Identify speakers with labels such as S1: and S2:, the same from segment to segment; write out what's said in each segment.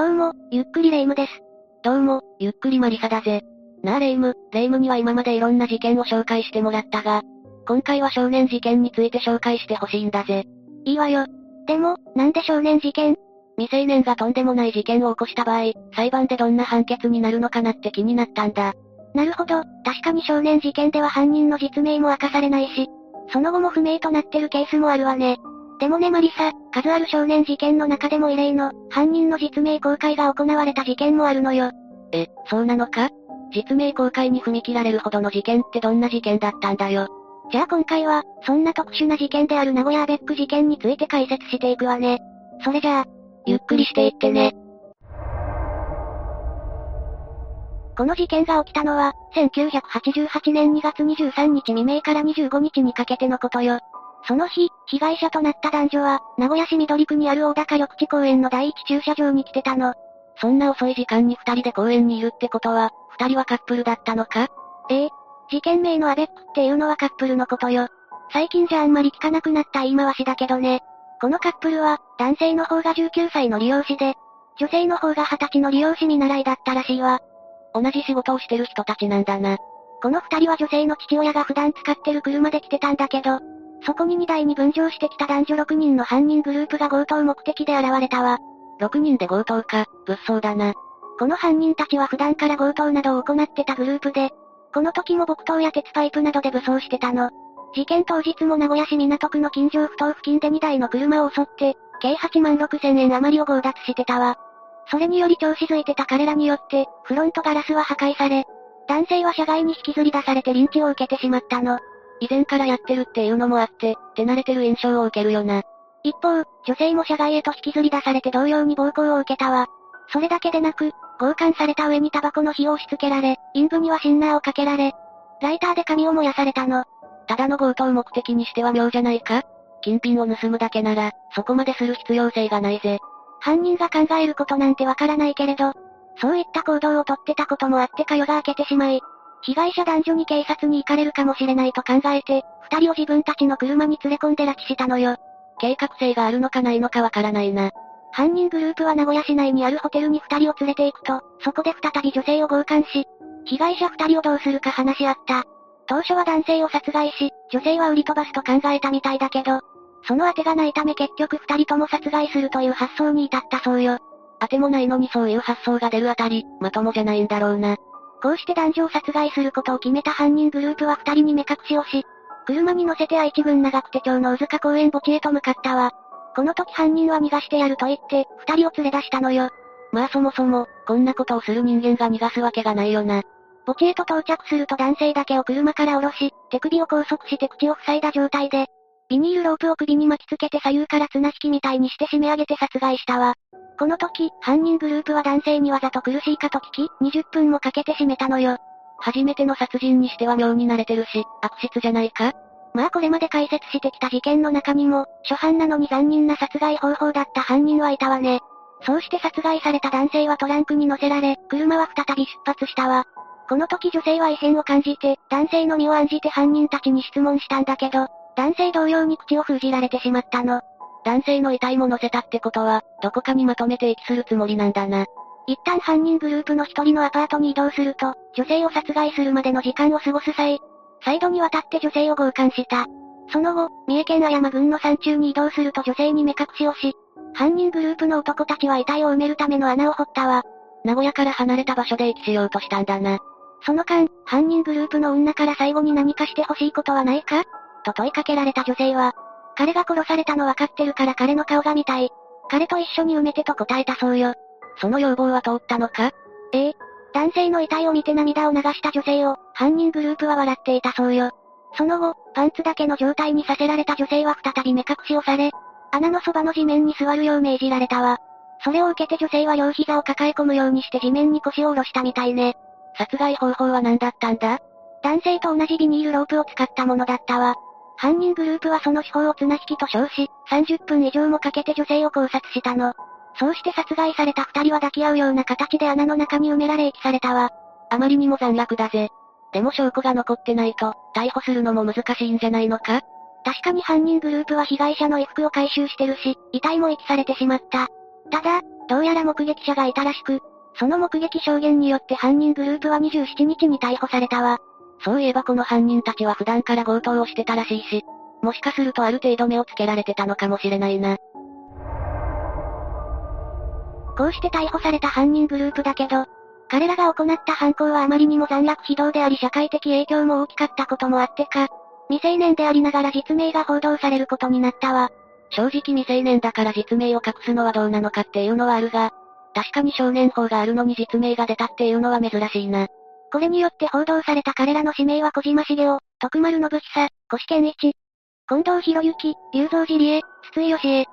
S1: どうも、ゆっくりレ夢ムです。
S2: どうも、ゆっくりマリサだぜ。なあレ夢ム、レ夢ムには今までいろんな事件を紹介してもらったが、今回は少年事件について紹介してほしいんだぜ。
S1: いいわよ。でも、なんで少年事件？
S2: 未成年がとんでもない事件を起こした場合、裁判でどんな判決になるのかなって気になったんだ。
S1: なるほど、確かに少年事件では犯人の実名も明かされないし、その後も不明となってるケースもあるわね。でもねマリサ、数ある少年事件の中でも異例の、犯人の実名公開が行われた事件もあるのよ。
S2: え、そうなのか？実名公開に踏み切られるほどの事件ってどんな事件だったんだよ。
S1: じゃあ今回は、そんな特殊な事件である名古屋アベック事件について解説していくわね。それじゃあ、
S2: ゆっくりしていってね。
S1: この事件が起きたのは、1988年2月23日未明から25日にかけてのことよ。その日、被害者となった男女は、名古屋市緑区にある大高緑地公園の第一駐車場に来てたの。
S2: そんな遅い時間に二人で公園にいるってことは、二人はカップルだったのか？
S1: ええ。事件名のアベックっていうのはカップルのことよ。最近じゃあんまり聞かなくなった言い回しだけどね。このカップルは、男性の方が19歳の利用師で、女性の方が20歳の利用師見習いだったらしいわ。
S2: 同じ仕事をしてる人たちなんだな。
S1: この二人は女性の父親が普段使ってる車で来てたんだけど、そこに荷台に分乗してきた男女6人の犯人グループが強盗目的で現れたわ。
S2: 6人で強盗か、物騒だな。
S1: この犯人たちは普段から強盗などを行ってたグループで、この時も木刀や鉄パイプなどで武装してたの。事件当日も名古屋市港区の近所不当付近で2台の車を襲って、計8万6千円余りを強奪してたわ。それにより調子づいてた彼らによって、フロントガラスは破壊され、男性は車外に引きずり出されてリンチを受けてしまったの。
S2: 以前からやってるっていうのもあって、手慣れてる印象を受けるよな。
S1: 一方、女性も車外へと引きずり出されて同様に暴行を受けたわ。それだけでなく、強姦された上にタバコの火を押し付けられ、陰部にはシンナーをかけられ、ライターで髪を燃やされたの。
S2: ただの強盗目的にしては妙じゃないか？金品を盗むだけなら、そこまでする必要性がないぜ。
S1: 犯人が考えることなんてわからないけれど、そういった行動をとってたこともあってか夜が明けてしまい、被害者男女に警察に行かれるかもしれないと考えて、二人を自分たちの車に連れ込んで拉致したのよ。
S2: 計画性があるのかないのかわからないな。
S1: 犯人グループは名古屋市内にあるホテルに二人を連れて行くと、そこで再び女性を強姦し、被害者二人をどうするか話し合った。当初は男性を殺害し、女性は売り飛ばすと考えたみたいだけど、その当てがないため結局二人とも殺害するという発想に至ったそうよ。
S2: 当てもないのにそういう発想が出るあたり、まともじゃないんだろうな。
S1: こうして男女を殺害することを決めた犯人グループは二人に目隠しをし、車に乗せて愛知郡長久手町の宇塚公園墓地へと向かったわ。この時犯人は逃がしてやると言って、二人を連れ出したのよ。
S2: まあそもそも、こんなことをする人間が逃がすわけがないよな。
S1: 墓地へと到着すると男性だけを車から降ろし、手首を拘束して口を塞いだ状態で、ビニールロープを首に巻きつけて左右から綱引きみたいにして締め上げて殺害したわ。この時、犯人グループは男性にわざと苦しいかと聞き、20分もかけて締めたのよ。
S2: 初めての殺人にしては妙に慣れてるし、悪質じゃないか？
S1: まあこれまで解説してきた事件の中にも、初犯なのに残忍な殺害方法だった犯人はいたわね。そうして殺害された男性はトランクに乗せられ、車は再び出発したわ。この時女性は異変を感じて、男性の身を案じて犯人たちに質問したんだけど、男性同様に口を封じられてしまったの。
S2: 男性の遺体も乗せたってことは、どこかにまとめて遺棄するつもりなんだな。
S1: 一旦犯人グループの一人のアパートに移動すると、女性を殺害するまでの時間を過ごす際、再度にわたって女性を強姦した。その後、三重県綾山郡の山中に移動すると女性に目隠しをし、犯人グループの男たちは遺体を埋めるための穴を掘ったわ。
S2: 名古屋から離れた場所で遺棄しようとしたんだな。
S1: その間、犯人グループの女から最後に何かしてほしいことはないか？と問いかけられた女性は、彼が殺されたの分かってるから彼の顔が見たい。彼と一緒に埋めてと答えたそうよ。
S2: その要望は通ったのか？
S1: え？え。男性の遺体を見て涙を流した女性を、犯人グループは笑っていたそうよ。その後、パンツだけの状態にさせられた女性は再び目隠しをされ、穴のそばの地面に座るよう命じられたわ。それを受けて女性は両膝を抱え込むようにして地面に腰を下ろしたみたいね。
S2: 殺害方法は何だったんだ？
S1: 男性と同じビニールロープを使ったものだったわ。犯人グループはその手法を綱引きと称し、30分以上もかけて女性を考察したの。そうして殺害された二人は抱き合うような形で穴の中に埋められ遺棄されたわ。
S2: あまりにも残虐だぜ。でも証拠が残ってないと、逮捕するのも難しいんじゃないのか？
S1: 確かに犯人グループは被害者の衣服を回収してるし、遺体も遺棄されてしまった。ただ、どうやら目撃者がいたらしく、その目撃証言によって犯人グループは27日に逮捕されたわ。
S2: そういえばこの犯人たちは普段から強盗をしてたらしいし、もしかするとある程度目をつけられてたのかもしれないな。
S1: こうして逮捕された犯人グループだけど、彼らが行った犯行はあまりにも残虐非道であり社会的影響も大きかったこともあってか、未成年でありながら実名が報道されることになったわ。
S2: 正直未成年だから実名を隠すのはどうなのかっていうのはあるが、確かに少年法があるのに実名が出たっていうのは珍しいな。
S1: これによって報道された彼らの氏名は小島茂雄、徳丸信久、越健一、近藤博之、龍造寺理恵、筒井義恵。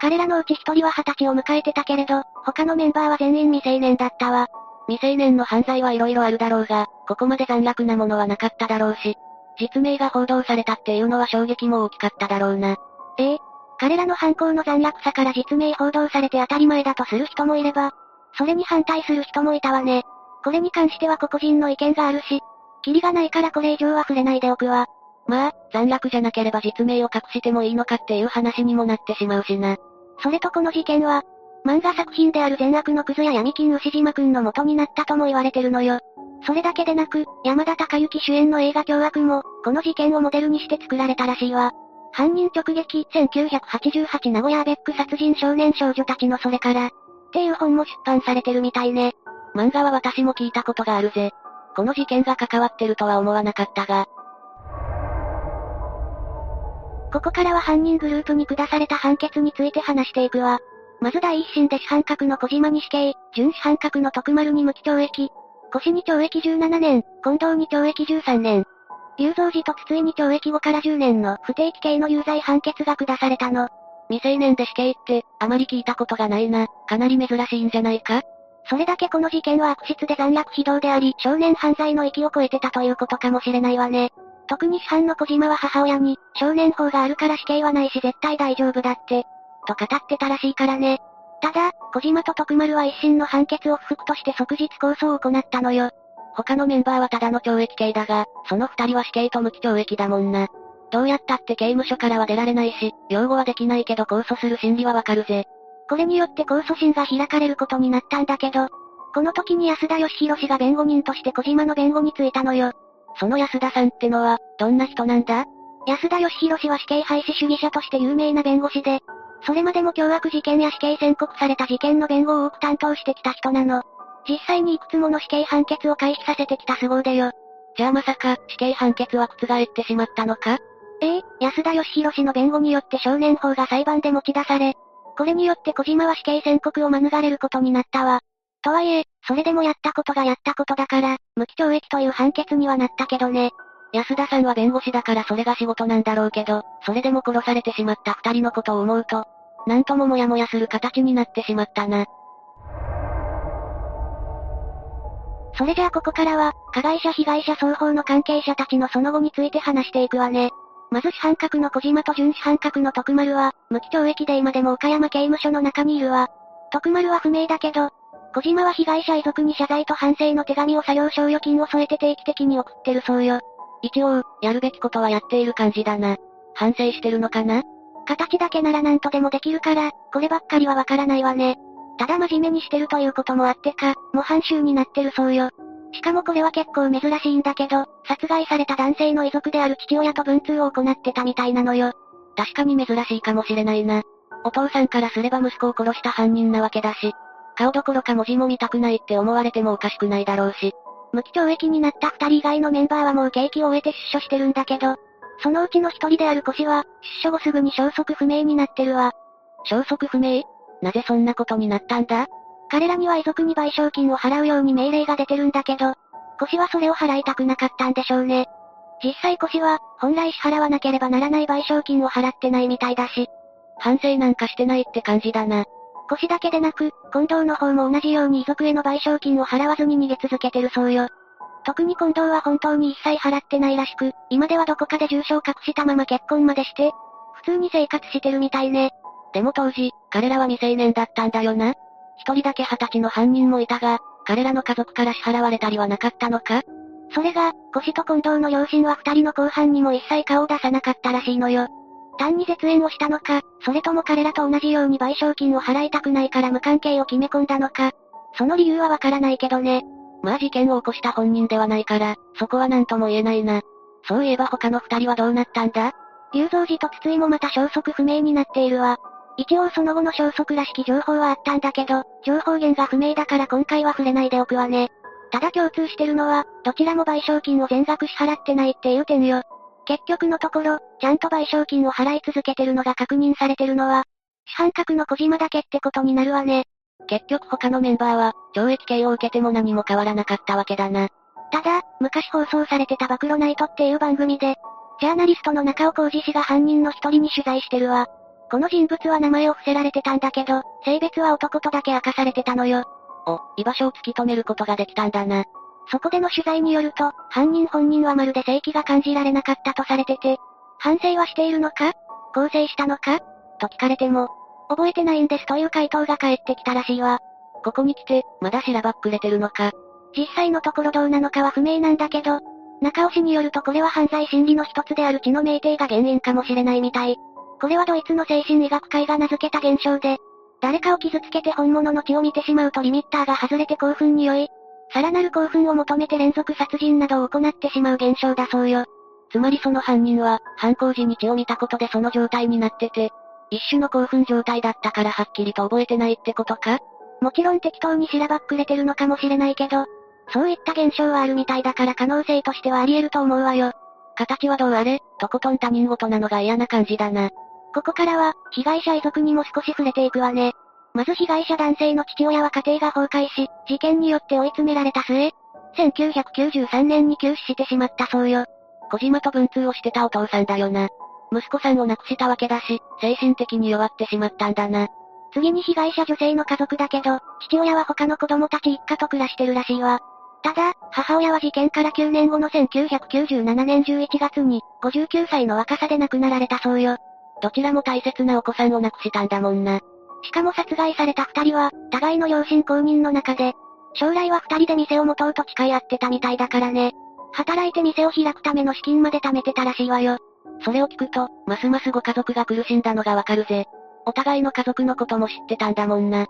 S1: 彼らのうち一人は二十歳を迎えてたけれど、他のメンバーは全員未成年だったわ。
S2: 未成年の犯罪はいろいろあるだろうが、ここまで残虐なものはなかっただろうし、実名が報道されたっていうのは衝撃も大きかっただろうな。
S1: ええ彼らの犯行の残虐さから実名報道されて当たり前だとする人もいれば、それに反対する人もいたわね。これに関しては個々人の意見があるし、キリがないからこれ以上は触れないでおくわ。
S2: まあ、残虐じゃなければ実名を隠してもいいのかっていう話にもなってしまうしな。
S1: それとこの事件は、漫画作品である善悪のクズや闇金牛島くんの元になったとも言われてるのよ。それだけでなく、山田孝之主演の映画凶悪も、この事件をモデルにして作られたらしいわ。犯人直撃、1988名古屋アベック殺人少年少女たちのそれから、っていう本も出版されてるみたいね。
S2: 漫画は私も聞いたことがあるぜ。この事件が関わってるとは思わなかったが、
S1: ここからは犯人グループに下された判決について話していくわ。まず第一審で主犯格の小島に死刑、準主犯格の徳丸に無期懲役、腰に懲役17年、近藤に懲役13年。龍造寺と筒井に懲役5から10年の不定期刑の有罪判決が下されたの。
S2: 未成年で死刑って、あまり聞いたことがないな。かなり珍しいんじゃないか？
S1: それだけこの事件は悪質で残虐非道であり、少年犯罪の域を超えてたということかもしれないわね。特に主犯の小島は母親に、少年法があるから死刑はないし絶対大丈夫だって、と語ってたらしいからね。ただ、小島と徳丸は一審の判決を不服として即日控訴を行ったのよ。
S2: 他のメンバーはただの懲役刑だが、その二人は死刑と無期懲役だもんな。どうやったって刑務所からは出られないし、擁護はできないけど控訴する心理はわかるぜ。
S1: これによって控訴審が開かれることになったんだけど、この時に安田義弘氏が弁護人として小島の弁護についたのよ。
S2: その安田さんってのは、どんな人なんだ？
S1: 安田義弘氏は死刑廃止主義者として有名な弁護士で、それまでも凶悪事件や死刑宣告された事件の弁護を多く担当してきた人なの。実際にいくつもの死刑判決を回避させてきた凄腕よ。
S2: じゃあまさか、死刑判決は覆ってしまったのか？
S1: ええ、安田義弘氏の弁護によって少年法が裁判で持ち出され、これによって小島は死刑宣告を免れることになったわ。とはいえ、それでもやったことがやったことだから、無期懲役という判決にはなったけどね。
S2: 安田さんは弁護士だからそれが仕事なんだろうけど、それでも殺されてしまった二人のことを思うと、なんとももやもやする形になってしまったな。
S1: それじゃあここからは、加害者被害者双方の関係者たちのその後について話していくわね。まず主犯格の小島と準主犯格の徳丸は、無期懲役で今でも岡山刑務所の中にいるわ。徳丸は不明だけど、小島は被害者遺族に謝罪と反省の手紙を作業賞与金を添えて定期的に送ってるそうよ。
S2: 一応、やるべきことはやっている感じだな。反省してるのかな？
S1: 形だけなら何とでもできるから、こればっかりはわからないわね。ただ真面目にしてるということもあってか、模範囚になってるそうよ。しかもこれは結構珍しいんだけど、殺害された男性の遺族である父親と文通を行ってたみたいなのよ。
S2: 確かに珍しいかもしれないな。お父さんからすれば息子を殺した犯人なわけだし、顔どころか文字も見たくないって思われてもおかしくないだろうし。
S1: 無期懲役になった二人以外のメンバーはもう刑期を終えて出所してるんだけど、そのうちの一人である腰は、出所後すぐに消息不明になってるわ。
S2: 消息不明？なぜそんなことになったんだ？
S1: 彼らには遺族に賠償金を払うように命令が出てるんだけど、腰はそれを払いたくなかったんでしょうね。実際腰は、本来支払わなければならない賠償金を払ってないみたいだし。
S2: 反省なんかしてないって感じだな。
S1: 腰だけでなく、近藤の方も同じように遺族への賠償金を払わずに逃げ続けてるそうよ。特に近藤は本当に一切払ってないらしく、今ではどこかで重傷を隠したまま結婚までして、普通に生活してるみたいね。
S2: でも当時、彼らは未成年だったんだよな。一人だけ二十歳の犯人もいたが、彼らの家族から支払われたりはなかったのか？
S1: それが、腰と近藤の両親は二人の後半にも一切顔を出さなかったらしいのよ。単に絶縁をしたのか、それとも彼らと同じように賠償金を払いたくないから無関係を決め込んだのか。その理由はわからないけどね。
S2: まあ事件を起こした本人ではないから、そこは何とも言えないな。そういえば他の二人はどうなったんだ？
S1: 龍造寺と筒井もまた消息不明になっているわ。一応その後の消息らしき情報はあったんだけど、情報源が不明だから今回は触れないでおくわね。ただ共通してるのは、どちらも賠償金を全額支払ってないっていう点よ。結局のところ、ちゃんと賠償金を払い続けてるのが確認されてるのは、主犯格の小島だけってことになるわね。
S2: 結局他のメンバーは、懲役刑を受けても何も変わらなかったわけだな。
S1: ただ、昔放送されてた暴露ナイトっていう番組で、ジャーナリストの中尾浩二氏が犯人の一人に取材してるわ。この人物は名前を伏せられてたんだけど、性別は男とだけ明かされてたのよ。
S2: お、居場所を突き止めることができたんだな。
S1: そこでの取材によると、犯人本人はまるで正気が感じられなかったとされてて、反省はしているのか？更生したのか？と聞かれても、覚えてないんですという回答が返ってきたらしいわ。
S2: ここに来て、まだしらばっくれてるのか？
S1: 実際のところどうなのかは不明なんだけど、中尾氏によるとこれは犯罪心理の一つである血の酩酊が原因かもしれないみたい。これはドイツの精神医学会が名付けた現象で、誰かを傷つけて本物の血を見てしまうとリミッターが外れて興奮に酔い、さらなる興奮を求めて連続殺人などを行ってしまう現象だそうよ。
S2: つまりその犯人は、犯行時に血を見たことでその状態になってて、一種の興奮状態だったからはっきりと覚えてないってことか？
S1: もちろん適当にしらばっくれてるのかもしれないけど、そういった現象はあるみたいだから可能性としてはあり得ると思うわよ。
S2: 形はどうあれ、とことん他人事なのが嫌な感じだな。
S1: ここからは、被害者遺族にも少し触れていくわね。まず被害者男性の父親は家庭が崩壊し、事件によって追い詰められた末、1993年に急死してしまったそうよ。
S2: 小島と文通をしてたお父さんだよな。息子さんを亡くしたわけだし、精神的に弱ってしまったんだな。
S1: 次に被害者女性の家族だけど、父親は他の子供たち一家と暮らしてるらしいわ。ただ、母親は事件から9年後の1997年11月に、59歳の若さで亡くなられたそうよ。
S2: どちらも大切なお子さんを亡くしたんだもんな。
S1: しかも殺害された二人は、互いの両親公認の中で、将来は二人で店を持とうと誓い合ってたみたいだからね。働いて店を開くための資金まで貯めてたらしいわよ。
S2: それを聞くと、ますますご家族が苦しんだのがわかるぜ。お互いの家族のことも知ってたんだもんな。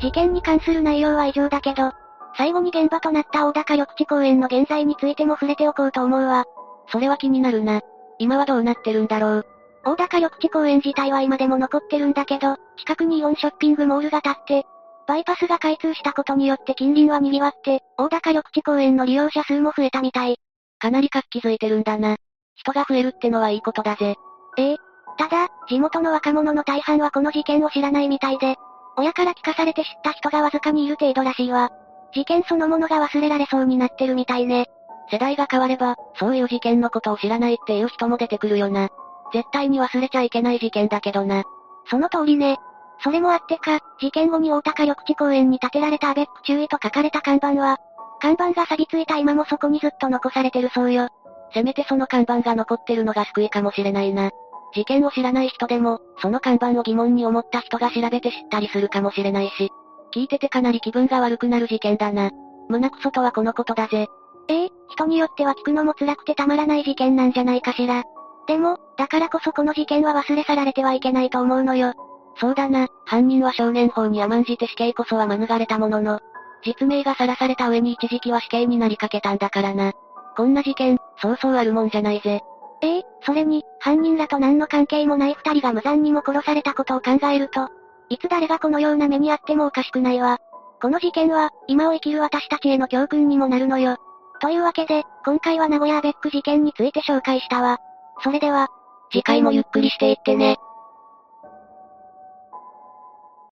S1: 事件に関する内容は以上だけど、最後に現場となった大高緑地公園の現在についても触れておこうと思うわ。
S2: それは気になるな。今はどうなってるんだろう。
S1: 大高緑地公園自体は今でも残ってるんだけど、近くにイオンショッピングモールが建って、バイパスが開通したことによって近隣は賑わって、大高緑地公園の利用者数も増えたみたい。
S2: かなり活気づいてるんだな。人が増えるってのはいいことだぜ。
S1: ええ。ただ、地元の若者の大半はこの事件を知らないみたいで、親から聞かされて知った人がわずかにいる程度らしいわ。事件そのものが忘れられそうになってるみたいね。
S2: 世代が変われば、そういう事件のことを知らないっていう人も出てくるよな。絶対に忘れちゃいけない事件だけどな。
S1: その通りね。それもあってか、事件後に大高緑地公園に建てられたアベック注意と書かれた看板は、看板が錆びついた今もそこにずっと残されてるそうよ。
S2: せめてその看板が残ってるのが救いかもしれないな。事件を知らない人でも、その看板を疑問に思った人が調べて知ったりするかもしれないし。聞いててかなり気分が悪くなる事件だな。胸クソとはこのことだぜ。
S1: ええ人によっては聞くのも辛くてたまらない事件なんじゃないかしら。でも、だからこそこの事件は忘れ去られてはいけないと思うのよ。
S2: そうだな、犯人は少年法に甘んじて死刑こそは免れたものの、実名がさらされた上に一時期は死刑になりかけたんだからな。こんな事件、そうそうあるもんじゃないぜ。
S1: ええそれに、犯人らと何の関係もない二人が無残にも殺されたことを考えると、いつ誰がこのような目にあってもおかしくないわ。この事件は、今を生きる私たちへの教訓にもなるのよ。というわけで、今回は名古屋アベック事件について紹介したわ。それでは、
S2: 次回もゆっくりしていってね。